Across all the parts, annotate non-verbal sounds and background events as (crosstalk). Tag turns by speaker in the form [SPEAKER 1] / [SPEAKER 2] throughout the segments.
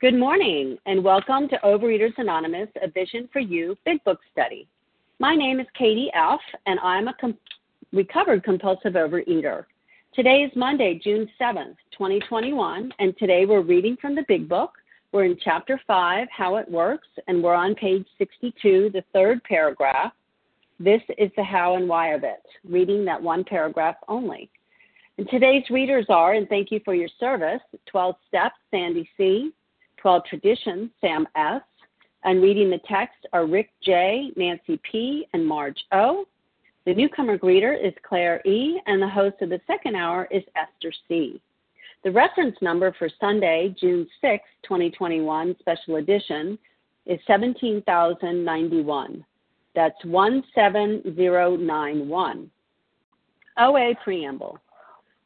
[SPEAKER 1] Good morning, and welcome to Overeaters Anonymous, a Vision for You Big Book Study. My name is Katie F., and I'm a com- recovered compulsive overeater. Today is Monday, June 7th, 2021, and today we're reading from the Big Book. We're in Chapter 5, How It Works, and we're on page 62, the third paragraph. This is the how and why of it, reading that one paragraph only. And today's readers are, and thank you for your service, 12 Steps, Sandy C., 12 Traditions, Sam S., and reading the text are Rick J., Nancy P., and Marge O. The newcomer greeter is Claire E., and the host of the second hour is Esther C. The reference number for Sunday, June 6, 2021, special edition, is 17091. That's 17091. OA Preamble.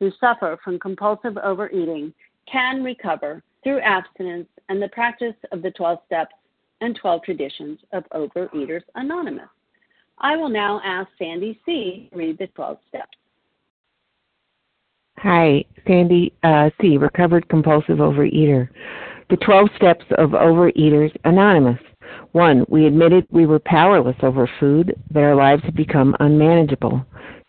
[SPEAKER 1] who suffer from compulsive overeating can recover through abstinence and the practice of the 12 steps and 12 traditions of Overeaters Anonymous. I will now ask Sandy C. to read the 12 steps.
[SPEAKER 2] Hi, Sandy uh, C., recovered compulsive overeater. The 12 steps of Overeaters Anonymous. One, we admitted we were powerless over food, that our lives had become unmanageable.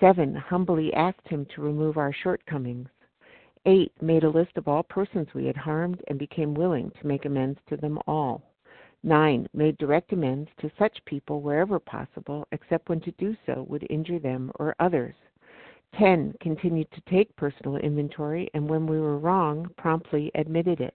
[SPEAKER 2] Seven, humbly asked Him to remove our shortcomings. Eight, made a list of all persons we had harmed and became willing to make amends to them all. Nine, made direct amends to such people wherever possible, except when to do so would injure them or others. 10. Continued to take personal inventory, and when we were wrong, promptly admitted it.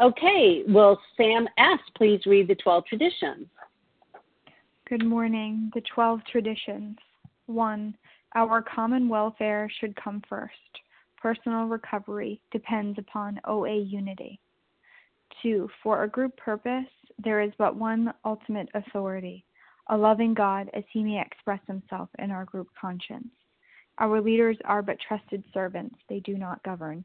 [SPEAKER 1] Okay, will Sam S. please read the 12 traditions?
[SPEAKER 3] Good morning. The 12 traditions. 1. Our common welfare should come first. Personal recovery depends upon OA unity. 2. For a group purpose, there is but one ultimate authority a loving God as he may express himself in our group conscience. Our leaders are but trusted servants, they do not govern.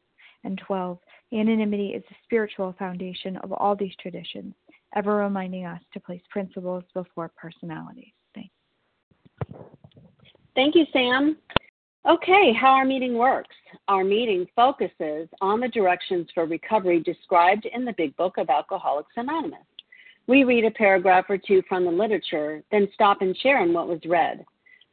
[SPEAKER 3] And 12. Anonymity is the spiritual foundation of all these traditions, ever reminding us to place principles before personalities. Thanks.
[SPEAKER 1] Thank you, Sam. Okay, how our meeting works. Our meeting focuses on the directions for recovery described in the Big Book of Alcoholics Anonymous. We read a paragraph or two from the literature, then stop and share in what was read.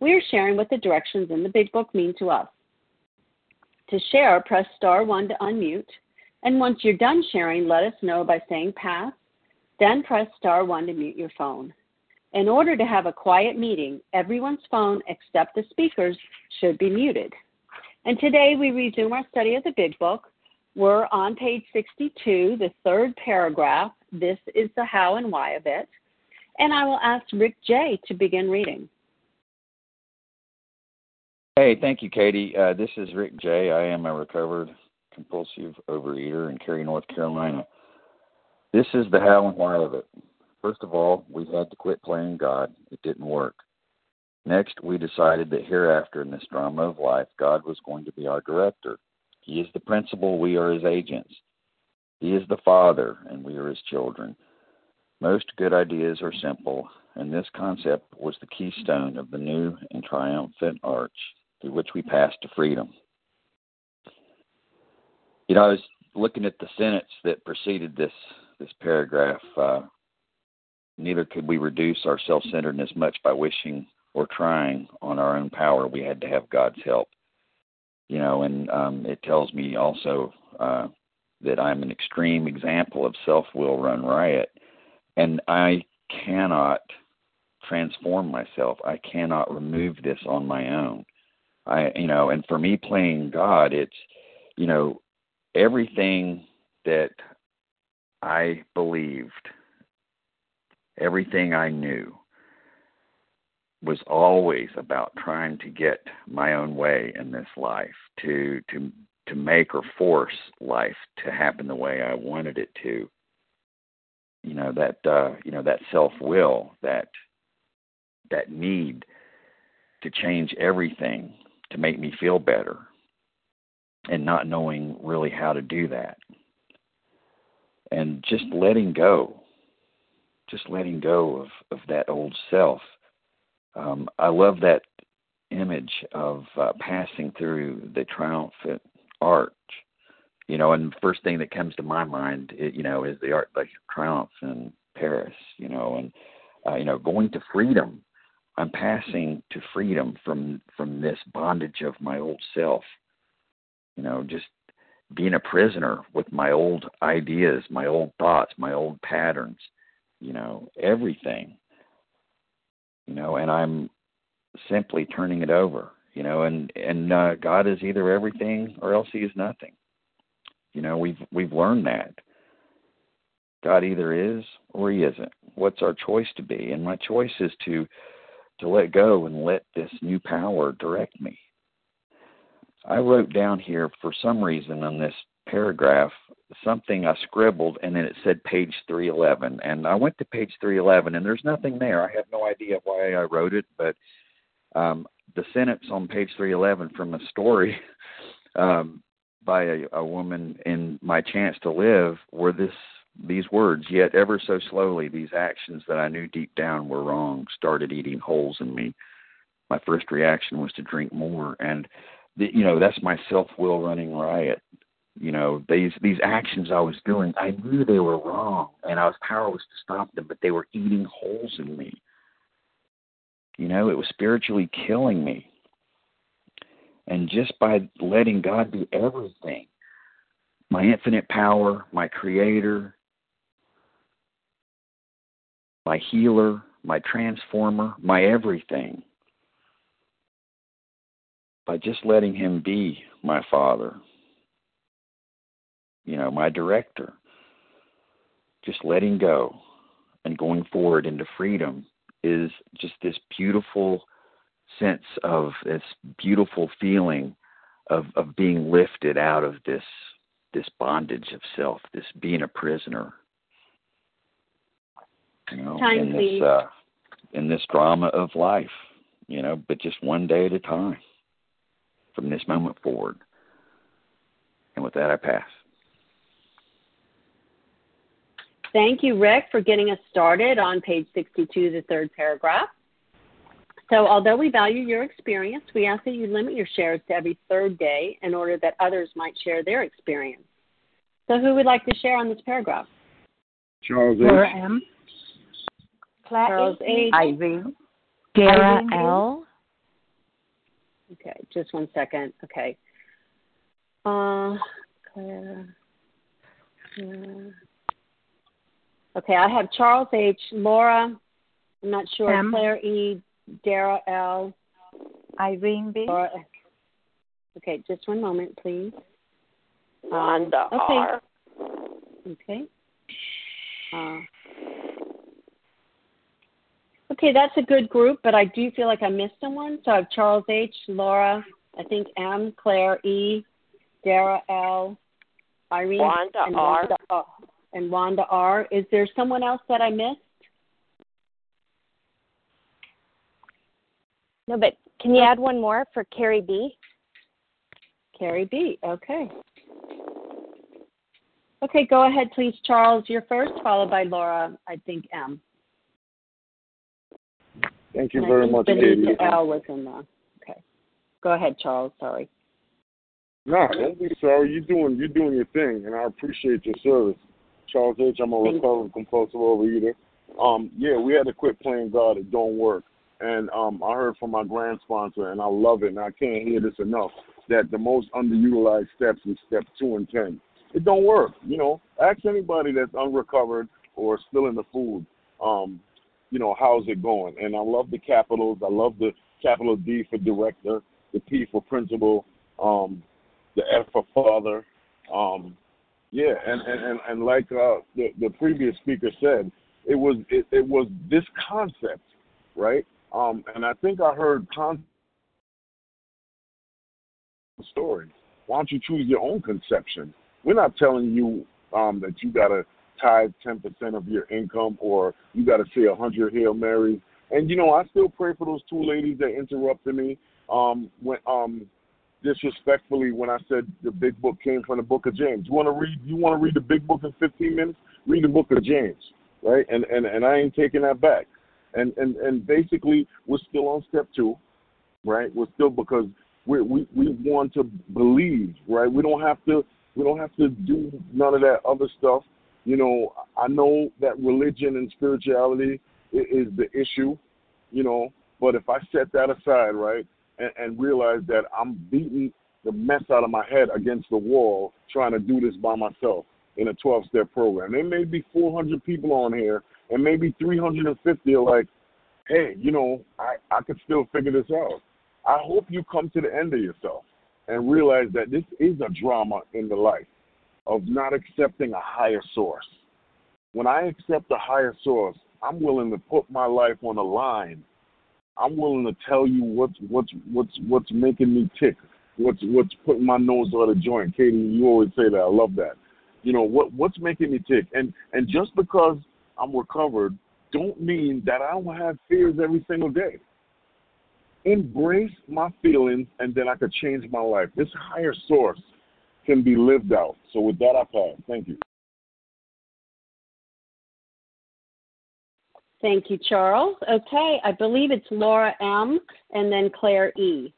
[SPEAKER 1] We are sharing what the directions in the Big Book mean to us. To share, press star one to unmute, and once you're done sharing, let us know by saying pass, then press star one to mute your phone. In order to have a quiet meeting, everyone's phone except the speaker's should be muted. And today we resume our study of the Big Book. We're on page 62, the third paragraph. This is the how and why of it. And I will ask Rick J. to begin reading.
[SPEAKER 4] Hey, thank you, Katie. Uh, this is Rick J. I am a recovered compulsive overeater in Cary, North Carolina. This is the how and why of it. First of all, we had to quit playing God. It didn't work. Next, we decided that hereafter in this drama of life, God was going to be our director. He is the principal, we are his agents. He is the Father, and we are his children. Most good ideas are simple, and this concept was the keystone of the new and triumphant arch through which we pass to freedom. You know, I was looking at the sentence that preceded this this paragraph. Uh, neither could we reduce our self centeredness much by wishing or trying on our own power. We had to have God's help. You know, and um, it tells me also uh, that I'm an extreme example of self will run riot. And I cannot transform myself. I cannot remove this on my own. I, you know, and for me playing God, it's, you know, everything that I believed everything I knew was always about trying to get my own way in this life to to to make or force life to happen the way I wanted it to. You know that uh you know that self will that that need to change everything to make me feel better and not knowing really how to do that and just letting go just letting go of of that old self. Um, I love that image of uh, passing through the triumphant arch. You know, and the first thing that comes to my mind, it, you know, is the Arc de Triomphe in Paris. You know, and uh, you know, going to freedom. I'm passing to freedom from from this bondage of my old self. You know, just being a prisoner with my old ideas, my old thoughts, my old patterns you know, everything. You know, and I'm simply turning it over, you know, and and uh, God is either everything or else he is nothing. You know, we've we've learned that. God either is or he isn't. What's our choice to be? And my choice is to to let go and let this new power direct me. I wrote down here for some reason on this paragraph something I scribbled, and then it said page 311. And I went to page 311, and there's nothing there. I have no idea why I wrote it, but um, the sentence on page 311 from a story (laughs) um, by a, a woman in My Chance to Live were this these words, yet ever so slowly, these actions that I knew deep down were wrong started eating holes in me. My first reaction was to drink more, and you know that's my self will running riot. You know these these actions i was doing i knew they were wrong and i was powerless to stop them but they were eating holes in me. You know it was spiritually killing me. And just by letting god do everything my infinite power my creator my healer my transformer my everything by just letting him be my father, you know, my director, just letting go and going forward into freedom is just this beautiful sense of this beautiful feeling of of being lifted out of this this bondage of self, this being a prisoner. You know,
[SPEAKER 1] Time,
[SPEAKER 4] in
[SPEAKER 1] please.
[SPEAKER 4] this uh, in this drama of life, you know, but just one day at a time from this moment forward. And with that, I pass.
[SPEAKER 1] Thank you, Rick, for getting us started on page 62, the third paragraph. So, although we value your experience, we ask that you limit your shares to every third day in order that others might share their experience. So, who would like to share on this paragraph?
[SPEAKER 5] Charles
[SPEAKER 6] Laura
[SPEAKER 5] H.
[SPEAKER 6] M.
[SPEAKER 1] Charles H.
[SPEAKER 6] Irene.
[SPEAKER 7] Dara
[SPEAKER 6] Irene B.
[SPEAKER 7] L.
[SPEAKER 1] Okay, just one second. Okay. Uh, Clara. uh, okay, I have Charles H. Laura. I'm not sure.
[SPEAKER 6] M.
[SPEAKER 1] Claire E. Dara L.
[SPEAKER 6] Irene B.
[SPEAKER 1] Laura. Okay, just one moment, please.
[SPEAKER 8] Wanda
[SPEAKER 1] okay.
[SPEAKER 8] R.
[SPEAKER 1] Okay. Uh, okay, that's a good group, but I do feel like I missed someone. So I have Charles H., Laura, I think M, Claire E, Dara L, Irene,
[SPEAKER 8] Wanda
[SPEAKER 1] and
[SPEAKER 8] R.
[SPEAKER 1] Wanda R. And Wanda R. Is there someone else that I missed?
[SPEAKER 9] No, but can you add one more for Carrie B?
[SPEAKER 1] Carrie B. Okay. Okay, go ahead, please, Charles. You're first, followed by Laura, I think M.
[SPEAKER 5] Thank you very much, Katie.
[SPEAKER 1] L was in the. Okay. Go ahead, Charles. Sorry.
[SPEAKER 5] Nah, don't be sorry. You're doing you're doing your thing, and I appreciate your service. Charles H. I'm a recovered compulsive overeater. Um, yeah, we had to quit playing God. It don't work. And um, I heard from my grand sponsor, and I love it, and I can't hear this enough. That the most underutilized steps is step two and ten. It don't work. You know, ask anybody that's unrecovered or still in the food. Um, you know, how's it going? And I love the capitals. I love the capital D for director, the P for principal, um, the F for father. Um, yeah, and, and, and, and like uh, the, the previous speaker said, it was it, it was this concept, right? Um, and I think I heard con- story. Why don't you choose your own conception? We're not telling you um, that you got to tithe 10% of your income or you got to say a 100 Hail Marys. And, you know, I still pray for those two ladies that interrupted me um, when um, disrespectfully when I said the big book came from the book of James. You want to read you want to read the big book in 15 minutes? Read the book of James, right? And and and I ain't taking that back. And and and basically we're still on step 2, right? We're still because we we we want to believe, right? We don't have to we don't have to do none of that other stuff. You know, I know that religion and spirituality is, the issue, you know, but if I set that aside, right, and, and realize that I'm beating the mess out of my head against the wall trying to do this by myself in a 12 step program. There may be 400 people on here, and maybe 350 are like, hey, you know, I, I could still figure this out. I hope you come to the end of yourself and realize that this is a drama in the life of not accepting a higher source. When I accept a higher source, I'm willing to put my life on the line. I'm willing to tell you what's what's what's what's making me tick, what's what's putting my nose on a joint. Katie, you always say that. I love that. You know what what's making me tick, and and just because I'm recovered, don't mean that I don't have fears every single day. Embrace my feelings, and then I could change my life. This higher source can be lived out. So with that, I pass. Thank you.
[SPEAKER 1] Thank you, Charles. Okay, I believe it's Laura M. and then Claire E.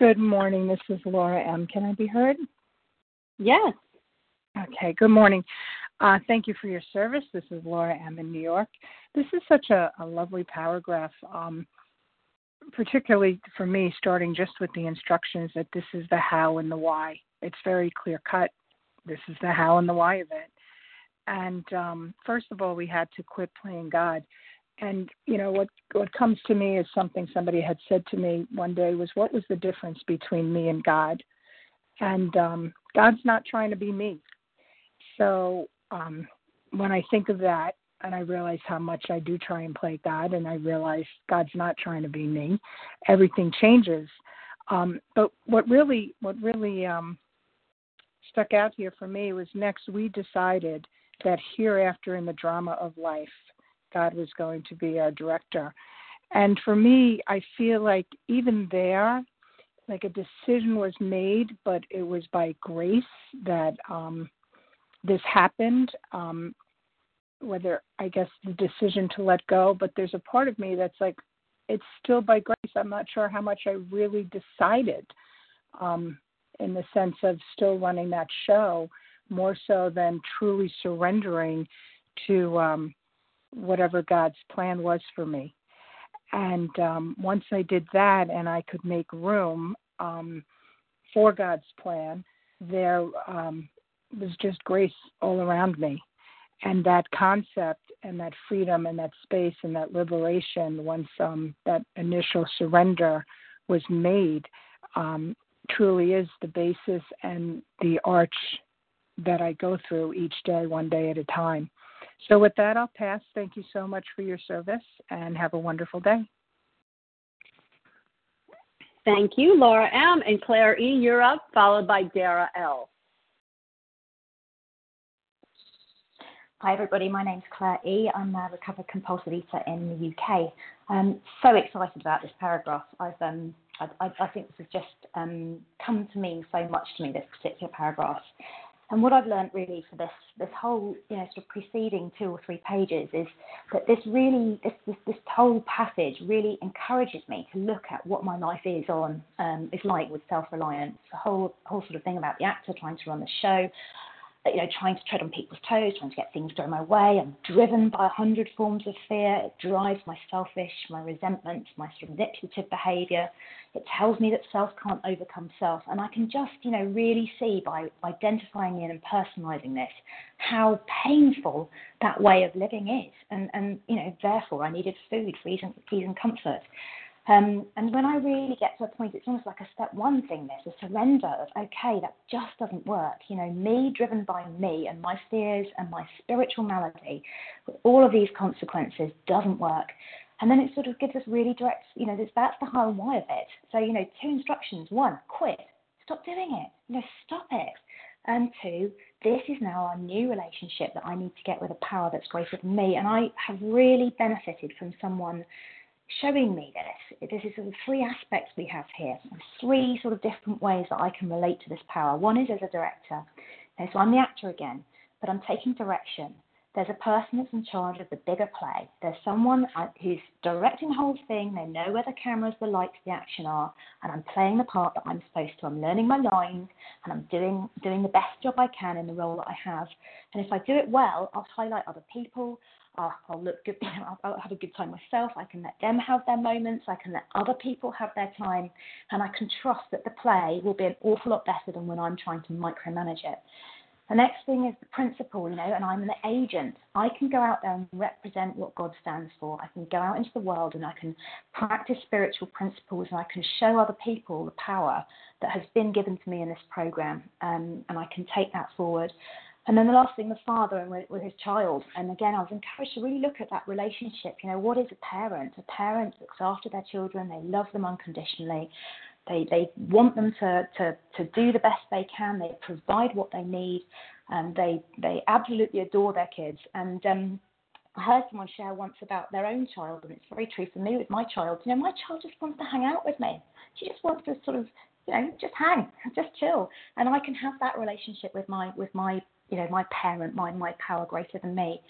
[SPEAKER 10] Good morning. This is Laura M. Can I be heard?
[SPEAKER 1] Yes.
[SPEAKER 10] Okay. Good morning. Uh, thank you for your service. This is Laura M. in New York. This is such a, a lovely paragraph, um, particularly for me, starting just with the instructions that this is the how and the why. It's very clear cut. This is the how and the why of it. And um, first of all, we had to quit playing God. And you know what what comes to me is something somebody had said to me one day was what was the difference between me and God? And um, God's not trying to be me. So um, when I think of that and I realize how much I do try and play God, and I realize God's not trying to be me, everything changes. Um, but what really, what really um, stuck out here for me was next we decided that hereafter in the drama of life, God was going to be our director. And for me, I feel like even there, like a decision was made, but it was by grace that um, this happened. Um, whether I guess the decision to let go, but there's a part of me that's like, it's still by grace. I'm not sure how much I really decided, um, in the sense of still running that show, more so than truly surrendering to um, whatever God's plan was for me. And um, once I did that, and I could make room um, for God's plan, there um, was just grace all around me. And that concept and that freedom and that space and that liberation, once um, that initial surrender was made, um, truly is the basis and the arch that I go through each day, one day at a time. So, with that, I'll pass. Thank you so much for your service and have a wonderful day.
[SPEAKER 1] Thank you, Laura M. And Claire E., you're up, followed by Dara L.
[SPEAKER 11] Hi, everybody. My name's Claire E. I'm a recovered compulsive eater in the UK. I'm so excited about this paragraph. I've, um, I, I, I think this has just um, come to mean so much to me, this particular paragraph. And what I've learned really for this this whole you know sort of preceding two or three pages is that this really this this, this whole passage really encourages me to look at what my life is on um, is like with self reliance. The whole whole sort of thing about the actor trying to run the show, you know, trying to tread on people's toes, trying to get things thrown my way. I'm driven by a hundred forms of fear. It drives my selfish, my resentment, my sort of manipulative behaviour. It tells me that self can't overcome self. And I can just, you know, really see by identifying in and personalising this how painful that way of living is. And, and you know, therefore I needed food for ease ease and comfort. Um, and when I really get to a point, it's almost like a step one thing, this, a surrender of, okay, that just doesn't work. You know, me driven by me and my fears and my spiritual malady, all of these consequences, doesn't work. And then it sort of gives us really direct, you know, that's the how and why of it. So, you know, two instructions. One, quit. Stop doing it. You know, stop it. And two, this is now our new relationship that I need to get with a power that's greater than me. And I have really benefited from someone showing me this. This is of three aspects we have here, three sort of different ways that I can relate to this power. One is as a director. Okay, so I'm the actor again, but I'm taking direction. There's a person that's in charge of the bigger play. There's someone uh, who's directing the whole thing. They know where the cameras, the lights, the action are, and I'm playing the part that I'm supposed to. I'm learning my lines, and I'm doing doing the best job I can in the role that I have. And if I do it well, I'll highlight other people. I'll, I'll look good. (laughs) I'll have a good time myself. I can let them have their moments. I can let other people have their time, and I can trust that the play will be an awful lot better than when I'm trying to micromanage it. The next thing is the principle, you know, and I'm an agent. I can go out there and represent what God stands for. I can go out into the world and I can practice spiritual principles and I can show other people the power that has been given to me in this program, um, and I can take that forward. And then the last thing, the father and with, with his child. And again, I was encouraged to really look at that relationship. You know, what is a parent? A parent looks after their children. They love them unconditionally. They they want them to to to do the best they can. They provide what they need, and they they absolutely adore their kids. And um, I heard someone share once about their own child, and it's very true for me with my child. You know, my child just wants to hang out with me. She just wants to sort of you know just hang, just chill, and I can have that relationship with my with my you know, my parent, my my power greater than me.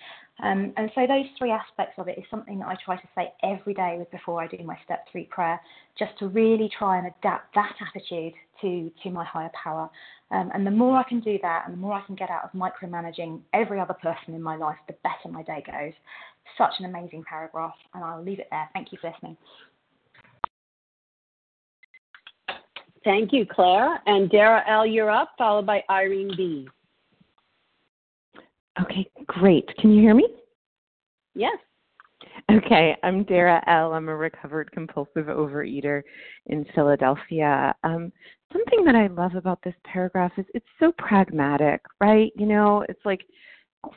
[SPEAKER 11] Um, and so those three aspects of it is something that I try to say every day before I do my step three prayer, just to really try and adapt that attitude to to my higher power. Um, and the more I can do that, and the more I can get out of micromanaging every other person in my life, the better my day goes. Such an amazing paragraph, and I'll leave it there. Thank you for listening.
[SPEAKER 1] Thank you, Claire. And Dara L., you're up, followed by Irene B.
[SPEAKER 7] Okay, great. Can you hear me?
[SPEAKER 1] Yes.
[SPEAKER 7] Okay, I'm Dara L. I'm a recovered compulsive overeater in Philadelphia. Um, something that I love about this paragraph is it's so pragmatic, right? You know, it's like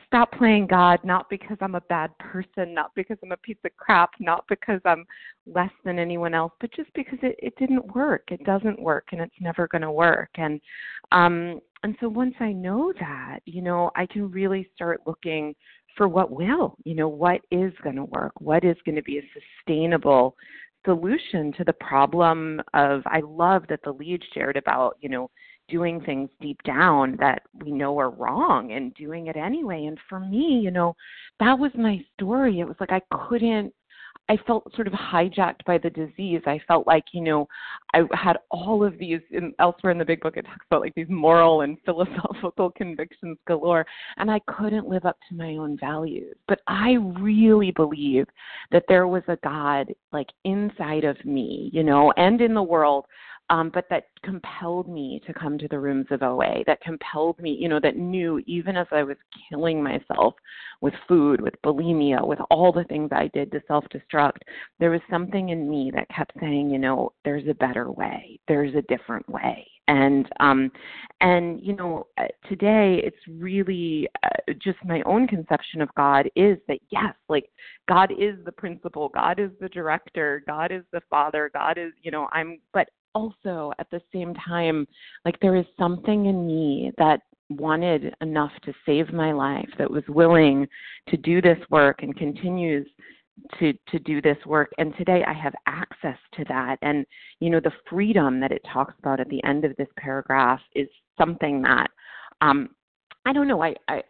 [SPEAKER 7] stop playing God not because I'm a bad person, not because I'm a piece of crap, not because I'm less than anyone else, but just because it, it didn't work. It doesn't work and it's never going to work. And um and so once I know that, you know, I can really start looking for what will, you know, what is going to work, what is going to be a sustainable solution to the problem of I love that the lead shared about, you know, doing things deep down that we know are wrong and doing it anyway. And for me, you know, that was my story. It was like I couldn't I felt sort of hijacked by the disease. I felt like, you know, I had all of these in, elsewhere in the big book it talks about like these moral and (laughs) philosophical convictions galore and I couldn't live up to my own values. But I really believe that there was a God like inside of me, you know, and in the world um, but that compelled me to come to the rooms of OA, that compelled me, you know, that knew even as I was killing myself with food, with bulimia, with all the things I did to self destruct, there was something in me that kept saying, you know, there's a better way, there's a different way. And um and you know uh, today it's really uh, just my own conception of God is that yes like God is the principal God is the director God is the father God is you know I'm but also at the same time like there is something in me that wanted enough to save my life that was willing to do this work and continues to to do this work. And today i have access to that. And you know the freedom that it talks about at the end of this paragraph is something that um I don't know. I, I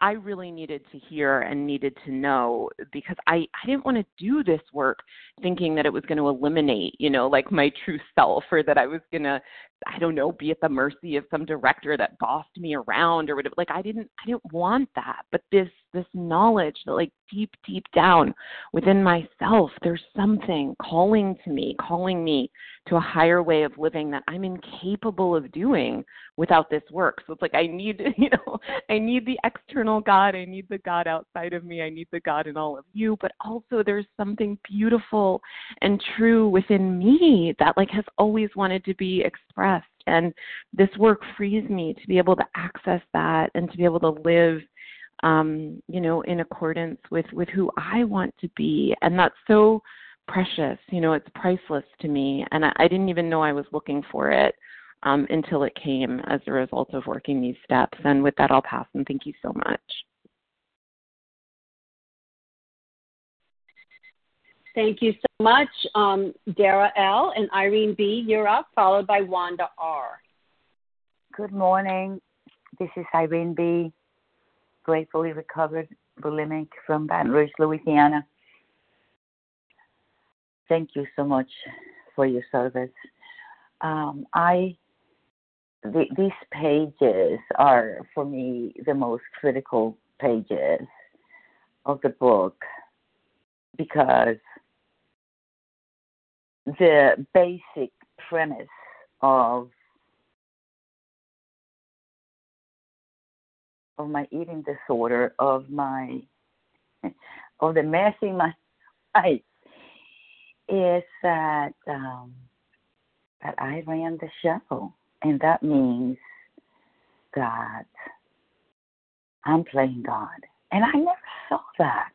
[SPEAKER 7] I really needed to hear and needed to know because I I didn't want to do this work thinking that it was going to eliminate, you know, like my true self or that I was going to I don't know, be at the mercy of some director that bossed me around or whatever. Like I didn't I didn't want that. But this this knowledge that like deep, deep down within myself, there's something calling to me, calling me to a higher way of living that I'm incapable of doing without this work. So it's like I need, (laughs) you know, I need the external God, I need the God outside of me, I need the God in all of you, but also there's something beautiful and true within me that like has always wanted to be expressed. And this work frees me to be able to access that and to be able to live um, you know, in accordance with with who I want to be, and that's so precious. You know, it's priceless to me, and I, I didn't even know I was looking for it um, until it came as a result of working these steps. And with that, I'll pass. And thank you so much.
[SPEAKER 1] Thank you so much, um, Dara L. and Irene B. You're up, followed by Wanda R.
[SPEAKER 6] Good morning. This is Irene B gratefully recovered bulimic from Baton Rouge, Louisiana. Thank you so much for your service. Um, I the, these pages are for me the most critical pages of the book because the basic premise of of my eating disorder, of my (laughs) of the mess in my (laughs) life, is that um, that I ran the show, and that means that I'm playing God, and I never saw that.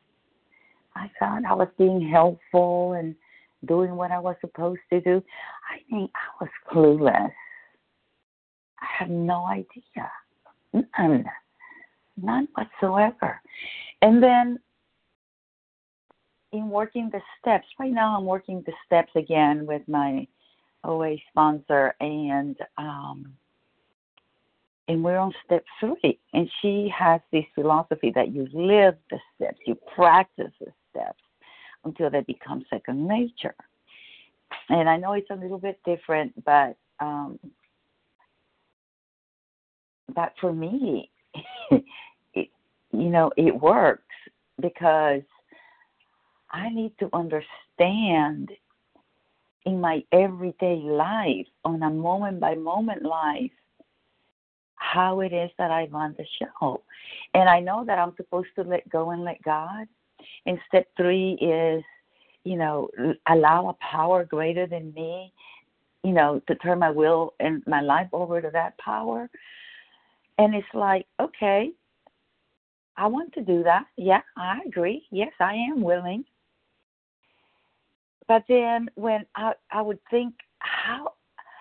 [SPEAKER 6] I thought I was being helpful and doing what I was supposed to do. I think I was clueless. I had no idea. None. None whatsoever. And then in working the steps, right now I'm working the steps again with my OA sponsor, and um, and we're on step three. And she has this philosophy that you live the steps, you practice the steps until they become second nature. And I know it's a little bit different, but um, but for me, (laughs) it, you know, it works because I need to understand in my everyday life, on a moment by moment life, how it is that I run the show. And I know that I'm supposed to let go and let God. And step three is, you know, allow a power greater than me, you know, to turn my will and my life over to that power. And it's like, okay, I want to do that. Yeah, I agree. Yes, I am willing. But then when I I would think how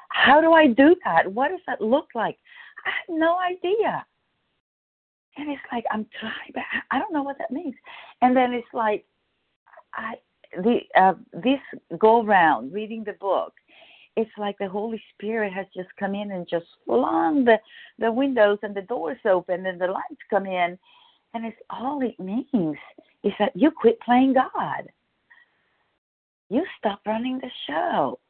[SPEAKER 6] how do I do that? What does that look like? I have no idea. And it's like I'm trying, but I don't know what that means. And then it's like I the uh, this go round reading the book. It's like the Holy Spirit has just come in and just flung the the windows and the doors open and the lights come in, and it's all it means is that you quit playing God. You stop running the show.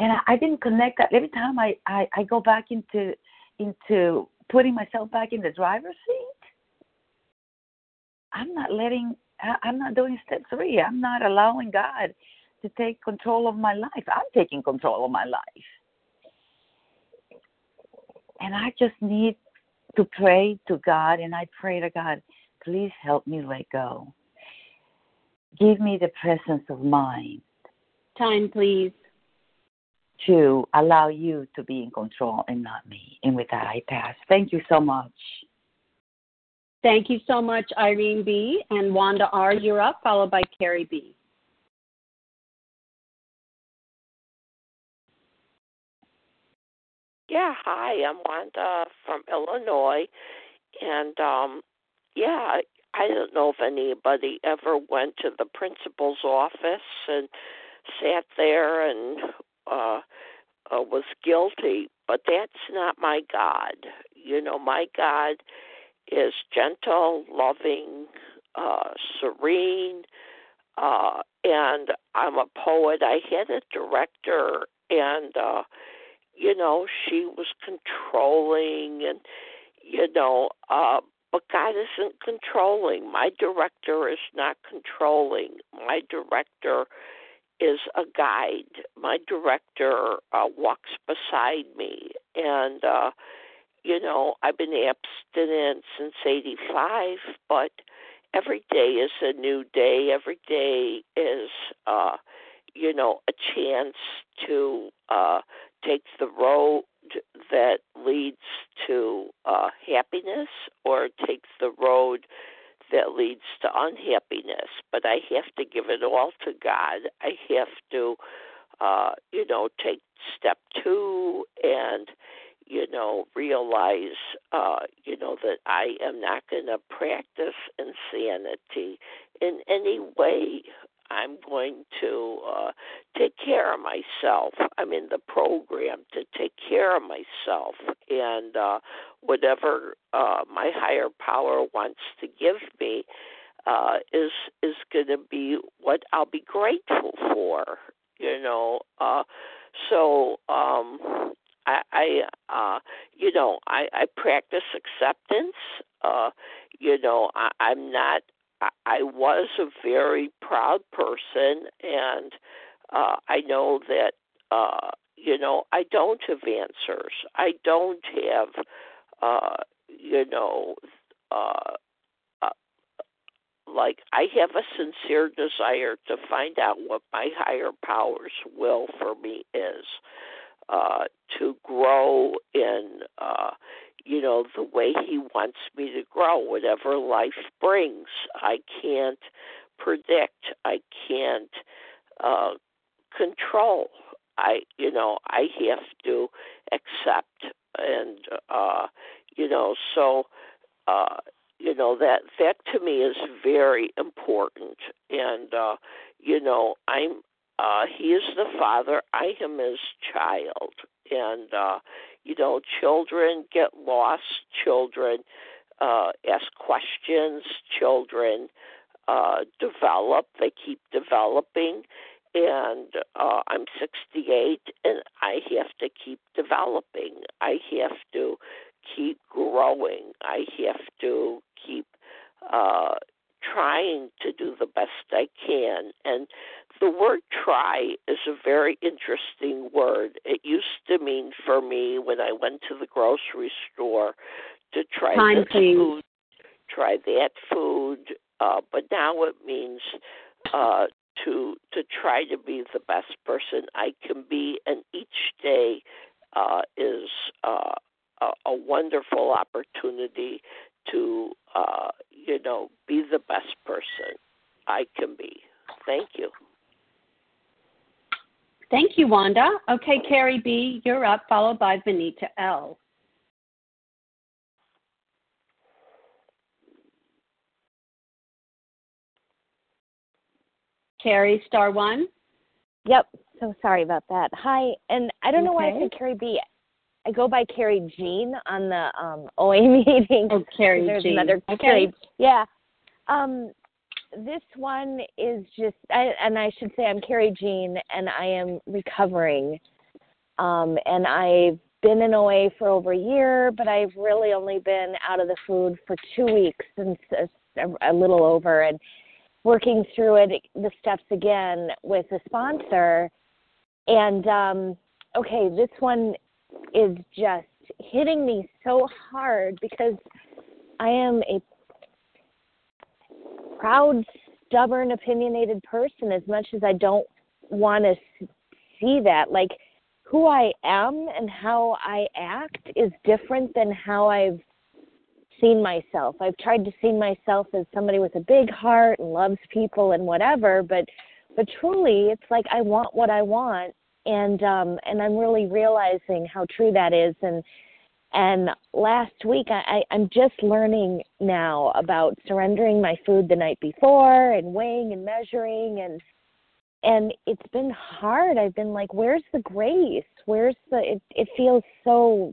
[SPEAKER 6] And I, I didn't connect that. Every time I, I I go back into into putting myself back in the driver's seat, I'm not letting, I'm not doing step three. I'm not allowing God to take control of my life. I'm taking control of my life. And I just need to pray to God, and I pray to God, please help me let go. Give me the presence of mind.
[SPEAKER 1] Time, please
[SPEAKER 6] to allow you to be in control and not me. And with that, I pass. Thank you so much.
[SPEAKER 1] Thank you so much, Irene B. And Wanda R., you're up, followed by Carrie B.
[SPEAKER 8] Yeah, hi, I'm Wanda from Illinois. And um yeah, I don't know if anybody ever went to the principal's office and sat there and uh, uh, was guilty, but that's not my God. You know, my God is gentle, loving, uh, serene, uh, and I'm a poet. I had a director, and uh, you know, she was controlling, and you know, uh, but God isn't controlling. My director is not controlling. My director is a guide. My director uh, walks beside me, and uh, you know I've been abstinent since '85, but every day is a new day. Every day is, uh, you know, a chance to uh, take the road that leads to uh, happiness or takes the road that leads to unhappiness. But I have to give it all to God. I have to, uh, you know, take step two and, you know, realize, uh, you know, that I am not going to practice insanity in any way. I'm going to uh, take care of myself. I'm in the program to take care of myself, and uh, whatever uh, my higher power wants to give me uh, is is going to be what I'll be grateful for. You know, uh, so um, I, I uh, you know, I, I practice acceptance. Uh, you know, I, I'm not I was a very proud person, and uh, I know that uh, you know I don't have answers. I don't have uh, you know uh, uh, like I have a sincere desire to find out what my higher powers will for me is uh, to grow in uh, you know, the way He wants me to grow, whatever life brings. I can't predict. I can't uh, control. I, you know, I have to accept, and uh, you know, so. Uh, you know that that to me is very important and uh you know i'm uh he is the father i am his child and uh You know, children get lost, children uh, ask questions, children uh, develop, they keep developing. And uh, I'm 68 and I have to keep developing. I have to keep growing. I have to keep uh, trying to do the best I can. And the word try is a very interesting word. It used to mean for me when I went to the grocery store to try
[SPEAKER 1] Time,
[SPEAKER 8] this
[SPEAKER 1] please.
[SPEAKER 8] food, try that food, uh, but now it means uh, to to try to be the best person I can be, and each day uh, is uh, a, a wonderful opportunity to uh, you know be the best person I can be. Thank you.
[SPEAKER 1] Thank you, Wanda. Okay, Carrie B, you're up, followed by Benita L. Carrie, star one.
[SPEAKER 9] Yep. So sorry about that. Hi, and I don't know why I said Carrie B. I go by Carrie Jean on the um, (laughs) OA meeting.
[SPEAKER 1] Oh, Carrie
[SPEAKER 9] There's
[SPEAKER 1] Jean.
[SPEAKER 9] another
[SPEAKER 1] Okay.
[SPEAKER 9] Carrie. Yeah. Um, this one is just, I, and I should say I'm Carrie Jean, and I am recovering. Um, and I've been in OA for over a year, but I've really only been out of the food for two weeks since a, a little over, and working through it, the steps again with a sponsor. And um, okay, this one is just hitting me so hard because I am a proud, stubborn, opinionated person as much as I don't want to see that. Like, who I am and how I act is different than how I've seen myself. I've tried to see myself as somebody with a big heart and loves people and whatever, but but truly it's like I want what I want and um and I'm really realizing how true that is and and last week I, I I'm just learning now about surrendering my food the night before and weighing and measuring and and it's been hard. I've been like, where's the grace? Where's the it it feels so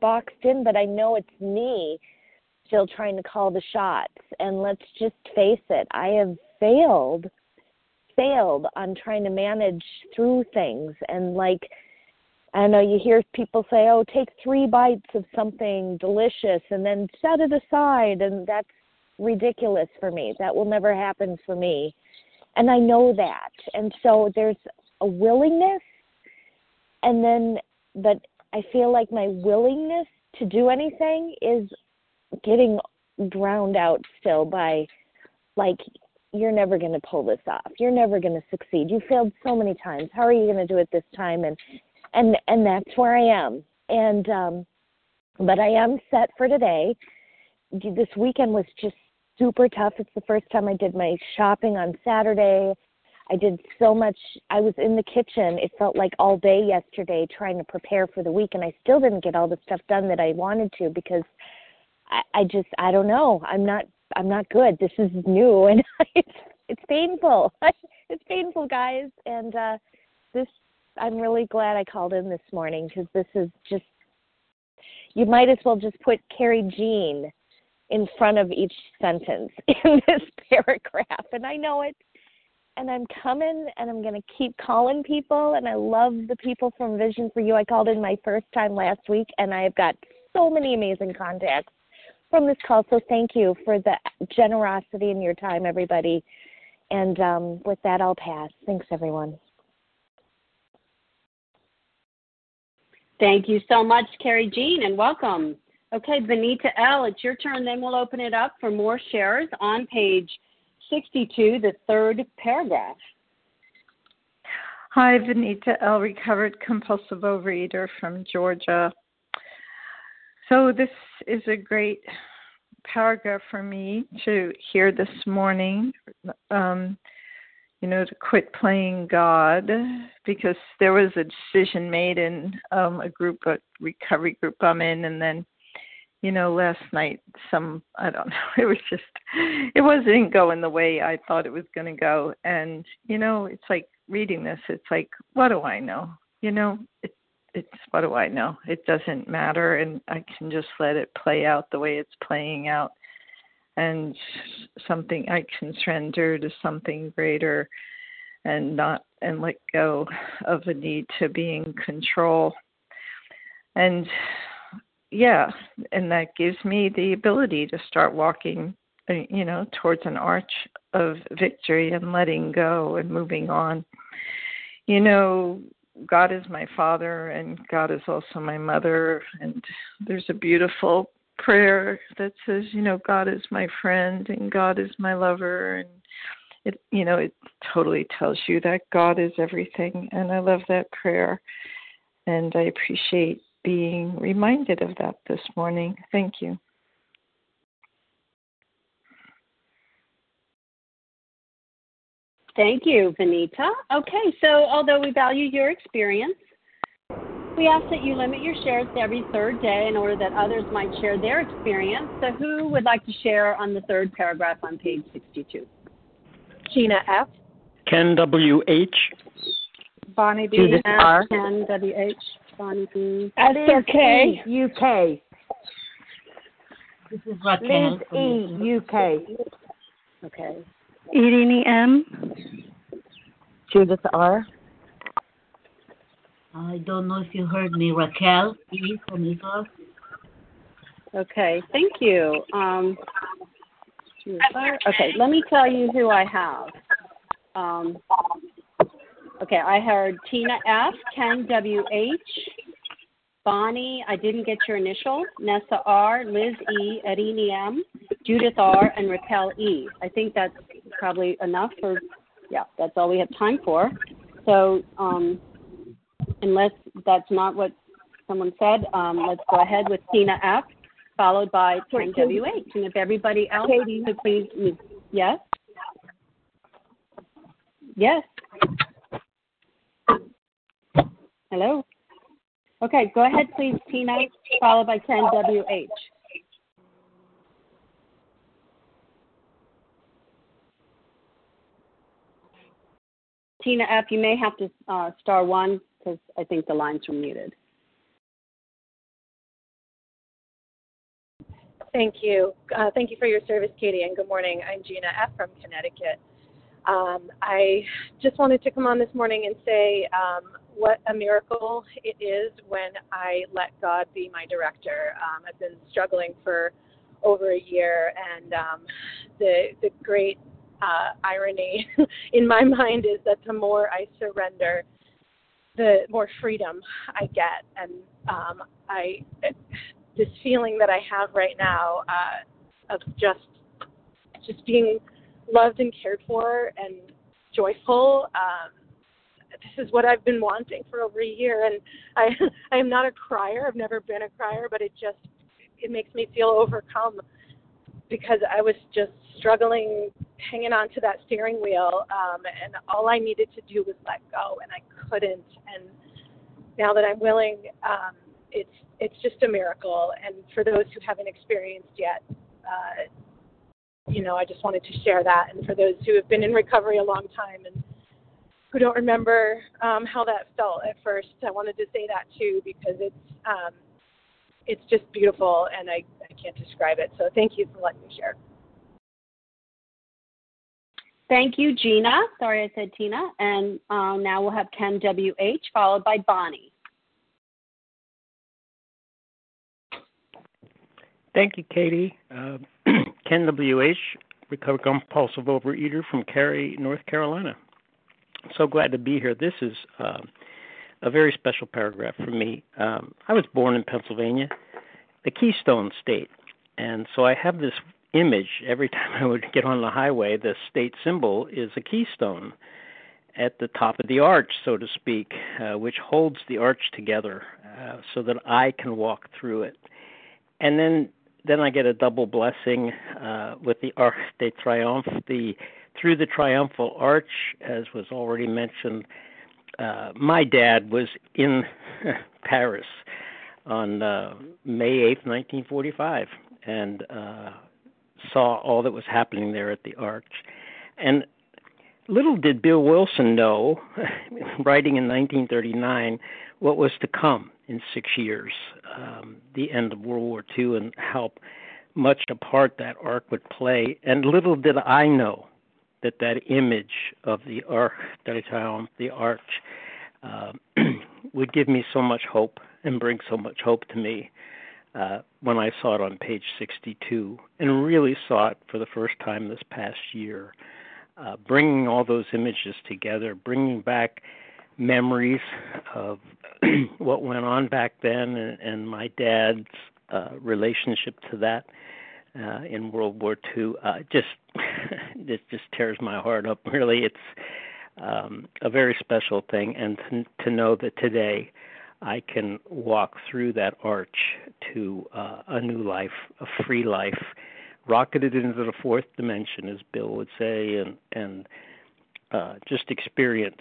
[SPEAKER 9] boxed in, but I know it's me still trying to call the shots. And let's just face it, I have failed failed on trying to manage through things and like I know you hear people say, "Oh, take 3 bites of something delicious and then set it aside." And that's ridiculous for me. That will never happen for me. And I know that. And so there's a willingness and then but I feel like my willingness to do anything is getting drowned out still by like you're never going to pull this off. You're never going to succeed. You failed so many times. How are you going to do it this time? And and and that's where I am. And um but I am set for today. This weekend was just super tough. It's the first time I did my shopping on Saturday. I did so much. I was in the kitchen. It felt like all day yesterday trying to prepare for the week, and I still didn't get all the stuff done that I wanted to because I, I just I don't know. I'm not I'm not good. This is new, (laughs) and it's it's painful. (laughs) it's painful, guys. And uh, this I'm really glad I called in this morning because this is just you might as well just put Carrie Jean in front of each sentence (laughs) in this paragraph. And I know it. And I'm coming and I'm going to keep calling people. And I love the people from Vision for You. I called in my first time last week and I have got so many amazing contacts from this call. So thank you for the generosity in your time, everybody. And um, with that, I'll pass. Thanks, everyone.
[SPEAKER 1] Thank you so much, Carrie Jean, and welcome. Okay, Benita L., it's your turn. Then we'll open it up for more shares on page 62, the third paragraph.
[SPEAKER 12] Hi, Benita L., recovered compulsive overeater from Georgia. So, this is a great paragraph for me to hear this morning. Um, you know, to quit playing God because there was a decision made in um, a group, a recovery group I'm in, and then, you know, last night some I don't (laughs) know, it was just it wasn't going the way I thought it was going to go, and you know, it's like reading this, it's like, what do I know? You know, it, it's what do I know? It doesn't matter, and I can just let it play out the way it's playing out, and something I can surrender to something greater, and not and let go of the need to be in control, and yeah, and that gives me the ability to start walking, uh, you know, towards an arch of victory and letting go and moving on. You know, God is my father and God is also my mother and there's a beautiful prayer that says, you know, God is my friend and God is my lover and it you know, it totally tells you that God is everything and I love that prayer and I appreciate being reminded of that this morning. Thank you.
[SPEAKER 1] Thank you, Benita. Okay, so although we value your experience, we ask that you limit your shares to every third day in order that others might share their experience. So, who would like to share on the third paragraph on page 62?
[SPEAKER 13] Gina F.
[SPEAKER 14] Ken W. H.
[SPEAKER 13] Bonnie B.
[SPEAKER 1] Judith
[SPEAKER 13] F.
[SPEAKER 1] R. Ken W. H. Bonnie B.
[SPEAKER 13] Esther K.
[SPEAKER 6] UK.
[SPEAKER 15] This is Raquel.
[SPEAKER 6] Liz E. UK.
[SPEAKER 1] Okay.
[SPEAKER 13] Irini M.
[SPEAKER 6] Judith R.
[SPEAKER 15] I don't know if you heard me. Raquel E. from Israel.
[SPEAKER 1] Okay, thank you. Um, okay, let me tell you who I have. Um, okay, I heard Tina F, Ken W H, Bonnie. I didn't get your initial. Nessa R, Liz E, Irini M, Judith R, and Raquel E. I think that's probably enough for. Yeah, that's all we have time for. So, um, unless that's not what someone said, um, let's go ahead with Tina F, followed by Ken W H. And if everybody else could please, yes, yes. Hello. Okay, go ahead, please, Tina, followed by Ken W H. Tina F, you may have to uh, star one because I think the lines were muted.
[SPEAKER 13] Thank you. Uh, thank you for your service, Katie, and good morning. I'm Gina F. from Connecticut. Um, I just wanted to come on this morning and say um, what a miracle it is when I let God be my director. Um, I've been struggling for over a year, and um, the the great uh, irony (laughs) in my mind is that the more I surrender, the more freedom I get, and um, I this feeling that I have right now uh, of just just being loved and cared for and joyful. Um, this is what I've been wanting for over a year, and I (laughs) I am not a crier. I've never been a crier, but it just it makes me feel overcome because I was just struggling hanging on to that steering wheel, um, and all I needed to do was let go, and I couldn't. And now that I'm willing, um, it's it's just a miracle. And for those who haven't experienced yet, uh, you know, I just wanted to share that. And for those who have been in recovery a long time and who don't remember um, how that felt at first, I wanted to say that too because it's um, it's just beautiful, and I, I can't describe it. So thank you for letting me share.
[SPEAKER 1] Thank you, Gina. Sorry I said Tina. And uh, now we'll have Ken W.H. followed by Bonnie.
[SPEAKER 14] Thank you, Katie. Uh, (clears throat) Ken W.H., recovered compulsive overeater from Cary, North Carolina. So glad to be here. This is uh, a very special paragraph for me. Um, I was born in Pennsylvania, the Keystone State, and so I have this image every (laughs) time I would get on the highway. The state symbol is a keystone at the top of the arch, so to speak, uh, which holds the arch together uh, so that I can walk through it. And then then I get a double blessing uh, with the Arc de (laughs) Triomphe, the through the triumphal arch, as was already mentioned. Uh, my dad was in (laughs) Paris on uh, May 8th, 1945, and uh, saw all that was happening there at the arch. And little did Bill Wilson know, (laughs) writing in 1939, what was to come in six years, um, the end of World War II, and how much a part that ark would play. And little did I know that that image of the Arc the arch, uh, (clears throat) would give me so much hope and bring so much hope to me uh, when I saw it on page 62, and really saw it for the first time this past year. Uh, bringing all those images together, bringing back memories of (clears throat) what went on back then and, and my dad's uh, relationship to that uh, in World War II. Uh, just (laughs) it just tears my heart up. (laughs) Really, it's um, a very special thing, and to, to know that today I can walk through that arch to uh, a new life, a free life, rocketed into the fourth dimension, as Bill would say, and and uh, just experience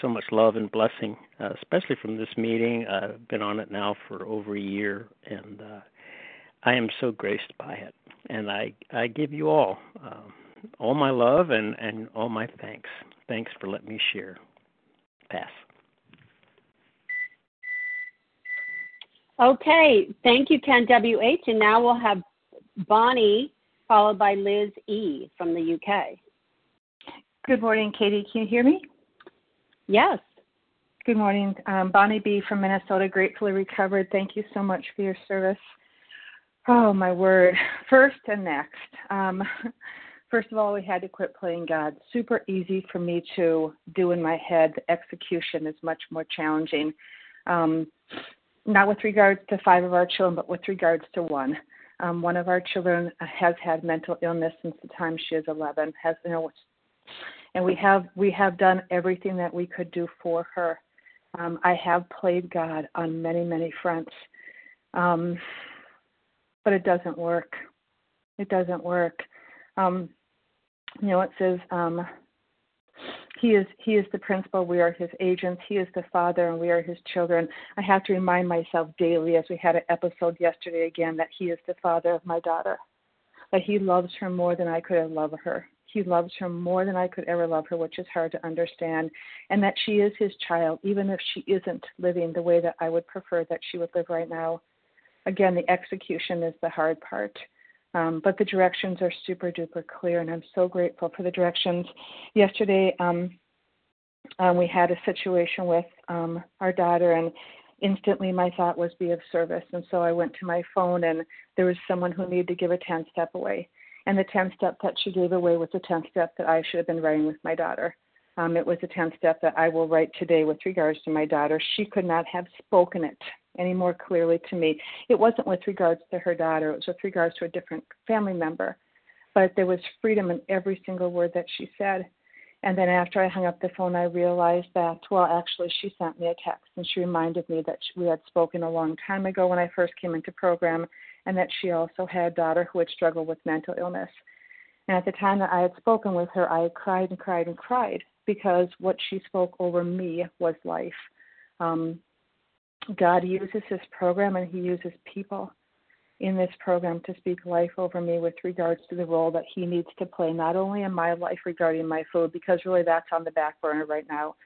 [SPEAKER 14] so much love and blessing, uh, especially from this meeting. I've been on it now for over a year, and uh, I am so graced by it. And I I give you all uh, all my love and and all my thanks. Thanks for letting me share. Pass.
[SPEAKER 1] Okay, thank you, Ken WH. And now we'll have Bonnie followed by Liz E from the UK.
[SPEAKER 16] Good morning, Katie. Can you hear me?
[SPEAKER 1] Yes.
[SPEAKER 16] Good morning. Um, Bonnie B from Minnesota, gratefully recovered. Thank you so much for your service. Oh, my word. First and next. Um, (laughs) first of all, we had to quit playing God. Super easy for me to do in my head. The execution is much more challenging. Um, not with regards to five of our children, but with regards to one. Um, one of our children has had mental illness since the time she is 11. Has you know, and we have we have done everything that we could do for her. Um, I have played God on many many fronts, um, but it doesn't work. It doesn't work. Um, you know, it says um, he is he is the principal we are his agents he is the father and we are his children. I have to remind myself daily as we had an episode yesterday again that he is the father of my daughter that he loves her more than i could have loved her. He loves her more than i could ever love her which is hard to understand and that she is his child even if she isn't living the way that i would prefer that she would live right now. Again the execution is the hard part um, but the directions are super duper clear, and I'm so grateful for the directions. Yesterday, um, um, we had a situation with um, our daughter, and instantly my thought was be of service. And so I went to my phone, and there was someone who needed to give a 10 step away. And the 10 step that she gave away was the 10 step that I should have been writing with my daughter. Um, it was a 10 step that I will write today with regards to my daughter. She could not have spoken it any more clearly to me. It wasn't with regards to her daughter, it was with regards to a different family member. But there was freedom in every single word that she said. And then after I hung up the phone, I realized that, well, actually, she sent me a text and she reminded me that we had spoken a long time ago when I first came into program and that she also had a daughter who had struggled with mental illness. And at the time that I had spoken with her, I cried and cried and cried because what she spoke over me was life. Um, God uses His program and He uses people in this program to speak life over me with regards to the role that He needs to play, not only in my life regarding my food, because really that's on the back burner right now,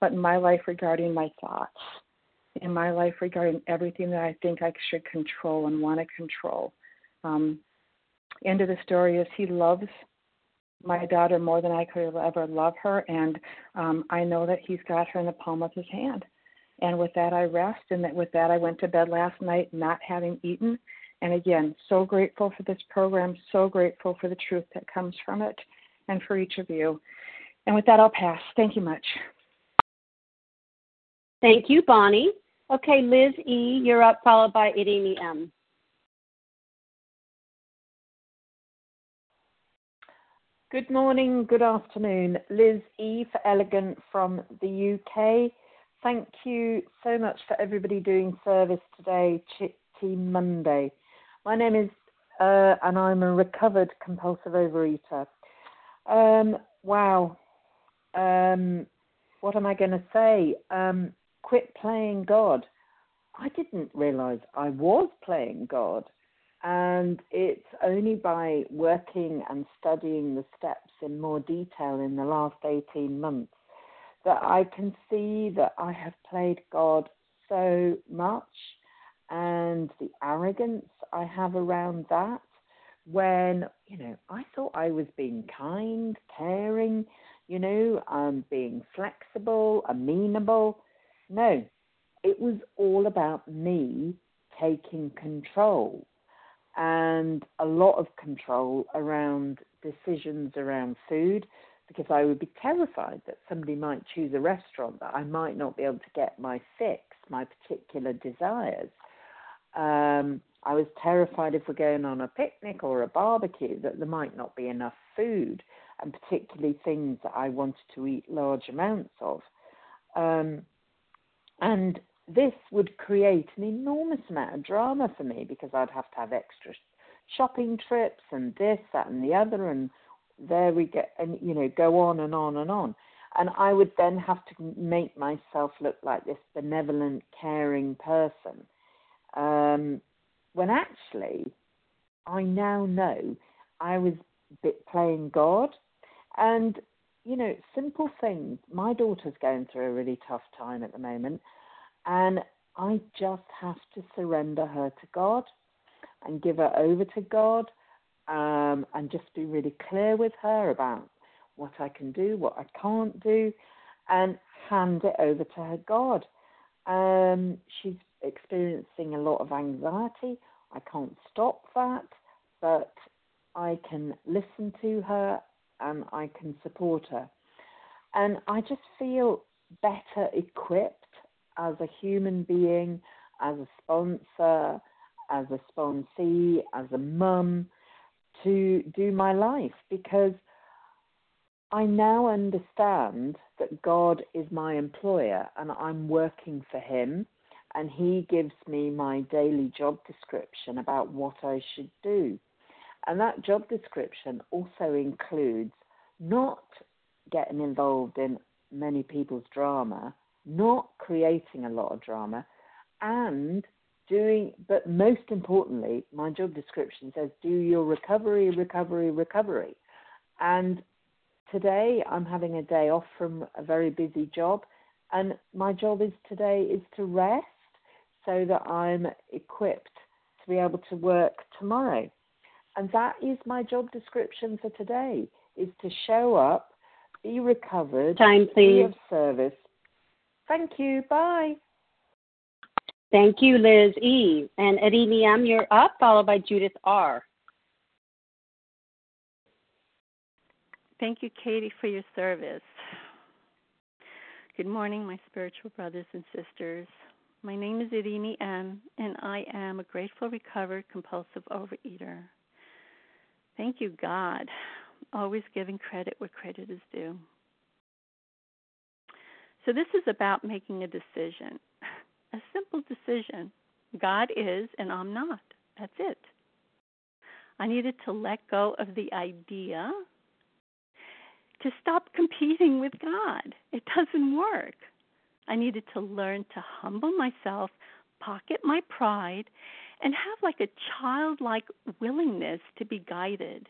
[SPEAKER 16] but in my life regarding my thoughts, in my life regarding everything that I think I should control and want to control. Um, end of the story is He loves my daughter more than I could ever love her, and um, I know that He's got her in the palm of His hand. And with that, I rest. And that with that, I went to bed last night not having eaten. And again, so grateful for this program, so grateful for the truth that comes from it, and for each of you. And with that, I'll pass. Thank you much.
[SPEAKER 1] Thank you, Bonnie. Okay, Liz E., you're up, followed by Irini M.
[SPEAKER 17] Good morning, good afternoon. Liz E. for Elegant from the UK. Thank you so much for everybody doing service today, Team Monday. My name is, uh, and I'm a recovered compulsive overeater. Um, wow. Um, what am I going to say? Um, quit playing God. I didn't realize I was playing God. And it's only by working and studying the steps in more detail in the last 18 months that I can see that I have played God so much and the arrogance I have around that when, you know, I thought I was being kind, caring, you know, um, being flexible, amenable. No, it was all about me taking control and a lot of control around decisions around food because I would be terrified that somebody might choose a restaurant that I might not be able to get my fix, my particular desires. Um, I was terrified if we're going on a picnic or a barbecue that there might not be enough food, and particularly things that I wanted to eat large amounts of. Um, and this would create an enormous amount of drama for me because I'd have to have extra shopping trips and this, that, and the other, and there we get, and you know, go on and on and on. And I would then have to make myself look like this benevolent, caring person. Um, when actually, I now know I was playing God. And, you know, simple things. My daughter's going through a really tough time at the moment. And I just have to surrender her to God and give her over to God um, and just be really clear with her about what I can do, what I can't do, and hand it over to her God. Um, she's experiencing a lot of anxiety. I can't stop that, but I can listen to her and I can support her. And I just feel better equipped as a human being, as a sponsor, as a sponsee, as a mum to do my life because I now understand that God is my employer and I'm working for Him, and He gives me my daily job description about what I should do. And that job description also includes not getting involved in many people's drama, not creating a lot of drama, and doing, but most importantly, my job description says do your recovery, recovery, recovery. And today I'm having a day off from a very busy job, and my job is today is to rest so that I'm equipped to be able to work tomorrow. And that is my job description for today is to show up, be recovered,
[SPEAKER 1] Time, please.
[SPEAKER 17] be of service. Thank you. Bye.
[SPEAKER 1] Thank you, Liz E. And Irini M., you're up, followed by Judith R.
[SPEAKER 18] Thank you, Katie, for your service. Good morning, my spiritual brothers and sisters. My name is Irini M., and I am a grateful, recovered, compulsive overeater. Thank you, God. Always giving credit where credit is due. So, this is about making a decision, a simple decision. God is, and I'm not. That's it. I needed to let go of the idea to stop competing with God. It doesn't work. I needed to learn to humble myself, pocket my pride, and have like a childlike willingness to be guided.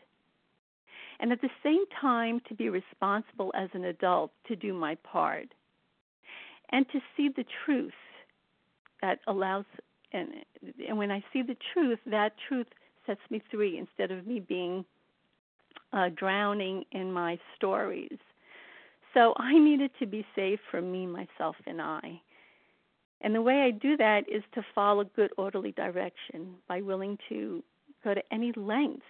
[SPEAKER 18] And at the same time, to be responsible as an adult to do my part. And to see the truth that allows, and, and when I see the truth, that truth sets me free instead of me being uh, drowning in my stories. So I needed to be safe for me, myself, and I. And the way I do that is to follow good, orderly direction by willing to go to any lengths.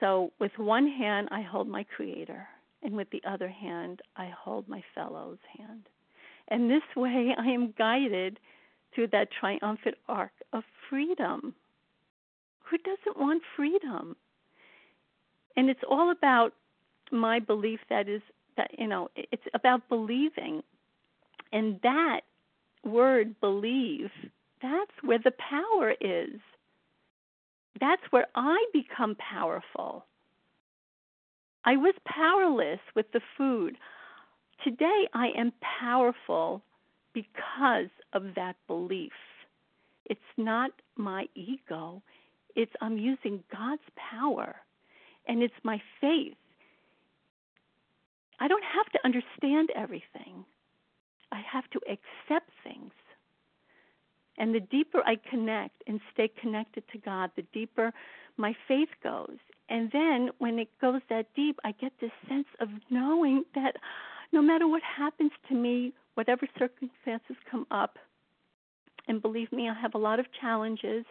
[SPEAKER 18] So with one hand, I hold my Creator, and with the other hand, I hold my fellow's hand. And this way, I am guided through that triumphant arc of freedom. Who doesn't want freedom? and it's all about my belief that is that you know it's about believing and that word believe that's where the power is that's where i become powerful i was powerless with the food today i am powerful because of that belief it's not my ego it's i'm using god's power and it's my faith. I don't have to understand everything. I have to accept things. And the deeper I connect and stay connected to God, the deeper my faith goes. And then when it goes that deep, I get this sense of knowing that no matter what happens to me, whatever circumstances come up, and believe me, I have a lot of challenges.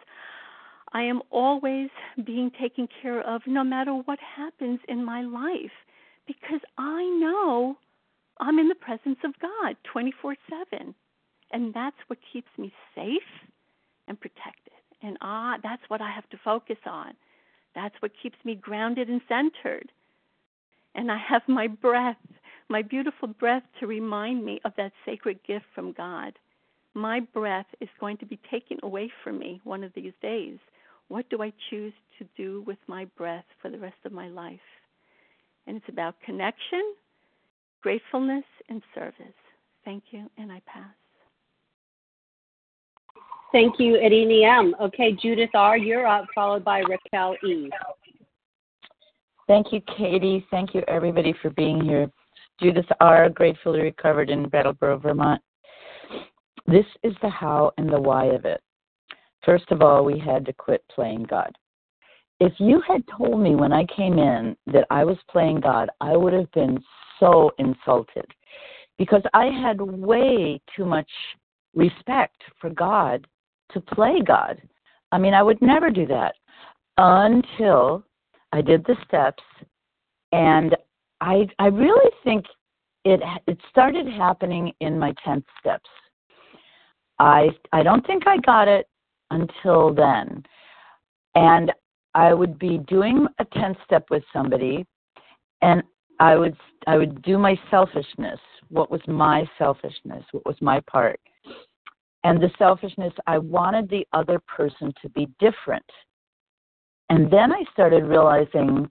[SPEAKER 18] I am always being taken care of no matter what happens in my life because I know I'm in the presence of God 24 7. And that's what keeps me safe and protected. And ah, that's what I have to focus on. That's what keeps me grounded and centered. And I have my breath, my beautiful breath, to remind me of that sacred gift from God. My breath is going to be taken away from me one of these days. What do I choose to do with my breath for the rest of my life? And it's about connection, gratefulness, and service. Thank you, and I pass.
[SPEAKER 1] Thank you, Irini M. Okay, Judith R., you're up, followed by Raquel E.
[SPEAKER 19] Thank you, Katie. Thank you, everybody, for being here. Judith R., gratefully recovered in Brattleboro, Vermont. This is the how and the why of it. First of all, we had to quit playing God. If you had told me when I came in that I was playing God, I would have been so insulted because I had way too much respect for God to play God. I mean, I would never do that until I did the steps, and I I really think it it started happening in my tenth steps. I I don't think I got it until then, and I would be doing a tenth step with somebody, and I would I would do my selfishness. What was my selfishness? What was my part? and the selfishness, I wanted the other person to be different. And then I started realizing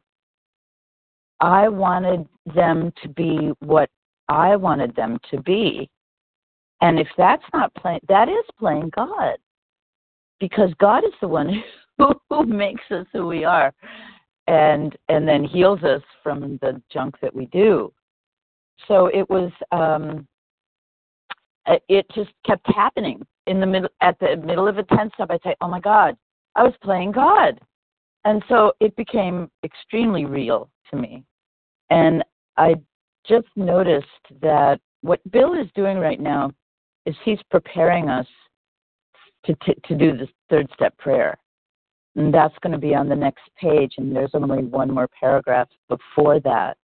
[SPEAKER 19] I wanted them to be what I wanted them to be. And if that's not playing, that is playing God. Because God is the one (laughs) who, who makes us who we are and and then heals us from the junk that we do. So it was um uh, it just kept happening in the middle at the middle of a ten step i'd say oh my god i was playing god and so it became extremely real to me and i just noticed that what bill is doing right now is he's preparing us to to, to do this third step prayer and that's going to be on the next page and there's only one more paragraph before that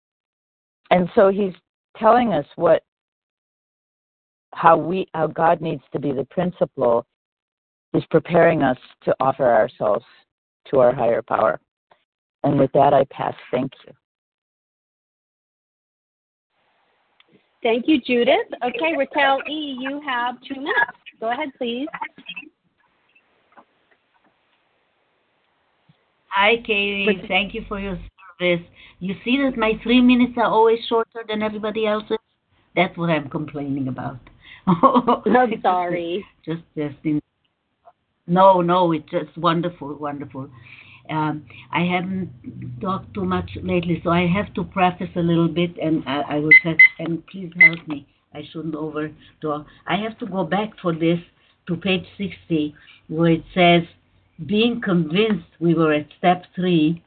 [SPEAKER 19] and so he's telling us what how we how God needs to be the principal is preparing us to offer ourselves to our higher power. And with that I pass. Thank you.
[SPEAKER 1] Thank you, Judith. Okay, Raquel E., you have two minutes. Go ahead, please.
[SPEAKER 15] Hi, Katie. Thank you for your service. You see that my three minutes are always shorter than everybody else's? That's what I'm complaining about. (laughs)
[SPEAKER 1] I'm (laughs) sorry.
[SPEAKER 15] Just, just in, no, no, it's just wonderful, wonderful. Um, I haven't talked too much lately, so I have to preface a little bit, and I, I will say, and please help me. I shouldn't overtalk. I have to go back for this to page 60, where it says, being convinced we were at step three,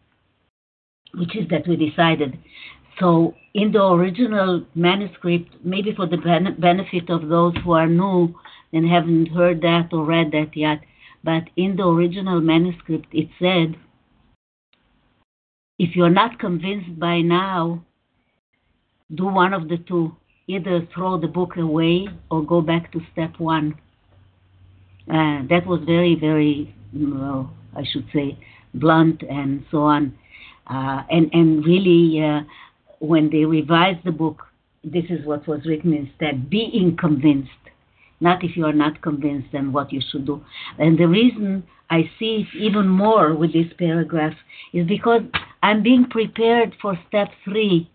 [SPEAKER 15] which is that we decided so, in the original manuscript, maybe for the benefit of those who are new and haven't heard that or read that yet, but in the original manuscript, it said, if you're not convinced by now, do one of the two. Either throw the book away or go back to step one. Uh, that was very, very, well, I should say, blunt and so on. Uh, and, and really, uh, when they revised the book, this is what was written instead being convinced, not if you are not convinced and what you should do. And the reason I see it even more with this paragraph is because I'm being prepared for step three.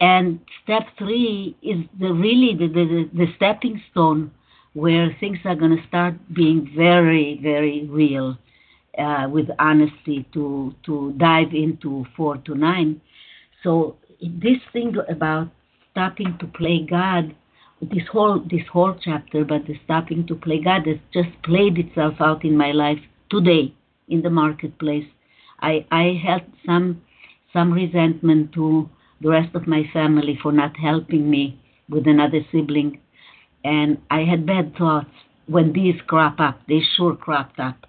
[SPEAKER 15] And step three is the really the, the, the stepping stone where things are going to start being very, very real uh, with honesty to, to dive into four to nine. So this thing about stopping to play God this whole this whole chapter, but the stopping to play God has just played itself out in my life today in the marketplace. I I held some some resentment to the rest of my family for not helping me with another sibling, and I had bad thoughts when these crop up. They sure cropped up,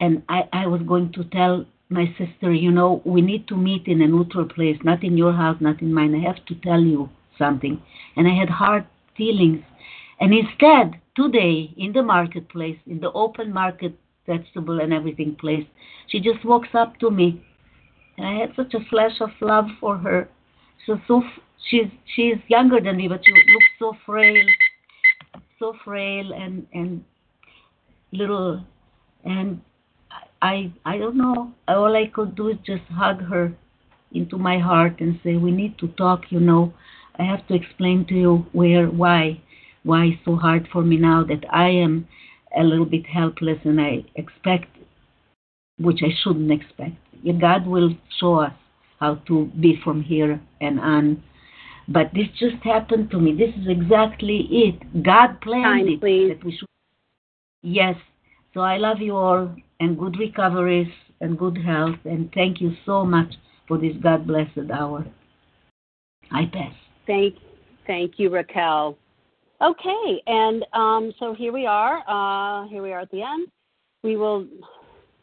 [SPEAKER 15] and I I was going to tell my sister, you know, we need to meet in a neutral place, not in your house, not in mine. I have to tell you something. And I had hard feelings. And instead, today, in the marketplace, in the open market vegetable and everything place, she just walks up to me. And I had such a flash of love for her. She's so she's she's younger than me, but she looks so frail, so frail and and little, and I I don't know. All I could do is just hug her into my heart and say, "We need to talk." You know, I have to explain to you where, why, why it's so hard for me now that I am a little bit helpless and I expect, which I shouldn't expect. God will show us how to be from here and on. But this just happened to me. This is exactly it. God planned
[SPEAKER 1] Time,
[SPEAKER 15] it
[SPEAKER 1] please.
[SPEAKER 15] that we should. Yes. So I love you all and good recoveries and good health and thank you so much for this God blessed hour. I pass.
[SPEAKER 1] Thank, thank you, Raquel. Okay, and um, so here we are. Uh, here we are at the end. We will.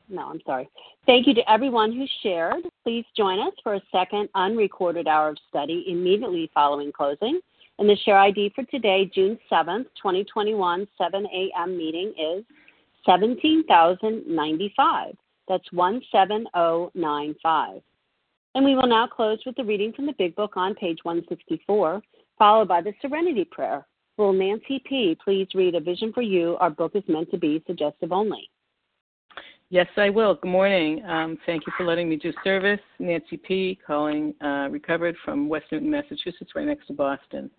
[SPEAKER 1] No, I'm sorry. Thank you to everyone who shared. Please join us for a second unrecorded hour of study immediately following closing. And the share ID for today, June 7th, 2021, 7 a.m. meeting is 17,095. That's 17095. And we will now close with the reading from the Big Book on page 164, followed by the Serenity Prayer. Will Nancy P. please read A Vision for You? Our book is meant to be suggestive only.
[SPEAKER 20] Yes, I will. Good morning. Um, thank you for letting me do service. Nancy P. calling, uh, recovered from West Newton, Massachusetts, right next to Boston.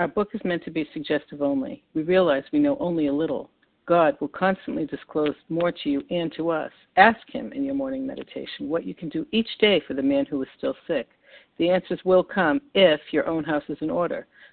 [SPEAKER 20] Our book is meant to be suggestive only. We realize we know only a little. God will constantly disclose more to you and to us. Ask Him in your morning meditation what you can do each day for the man who is still sick. The answers will come if your own house is in order.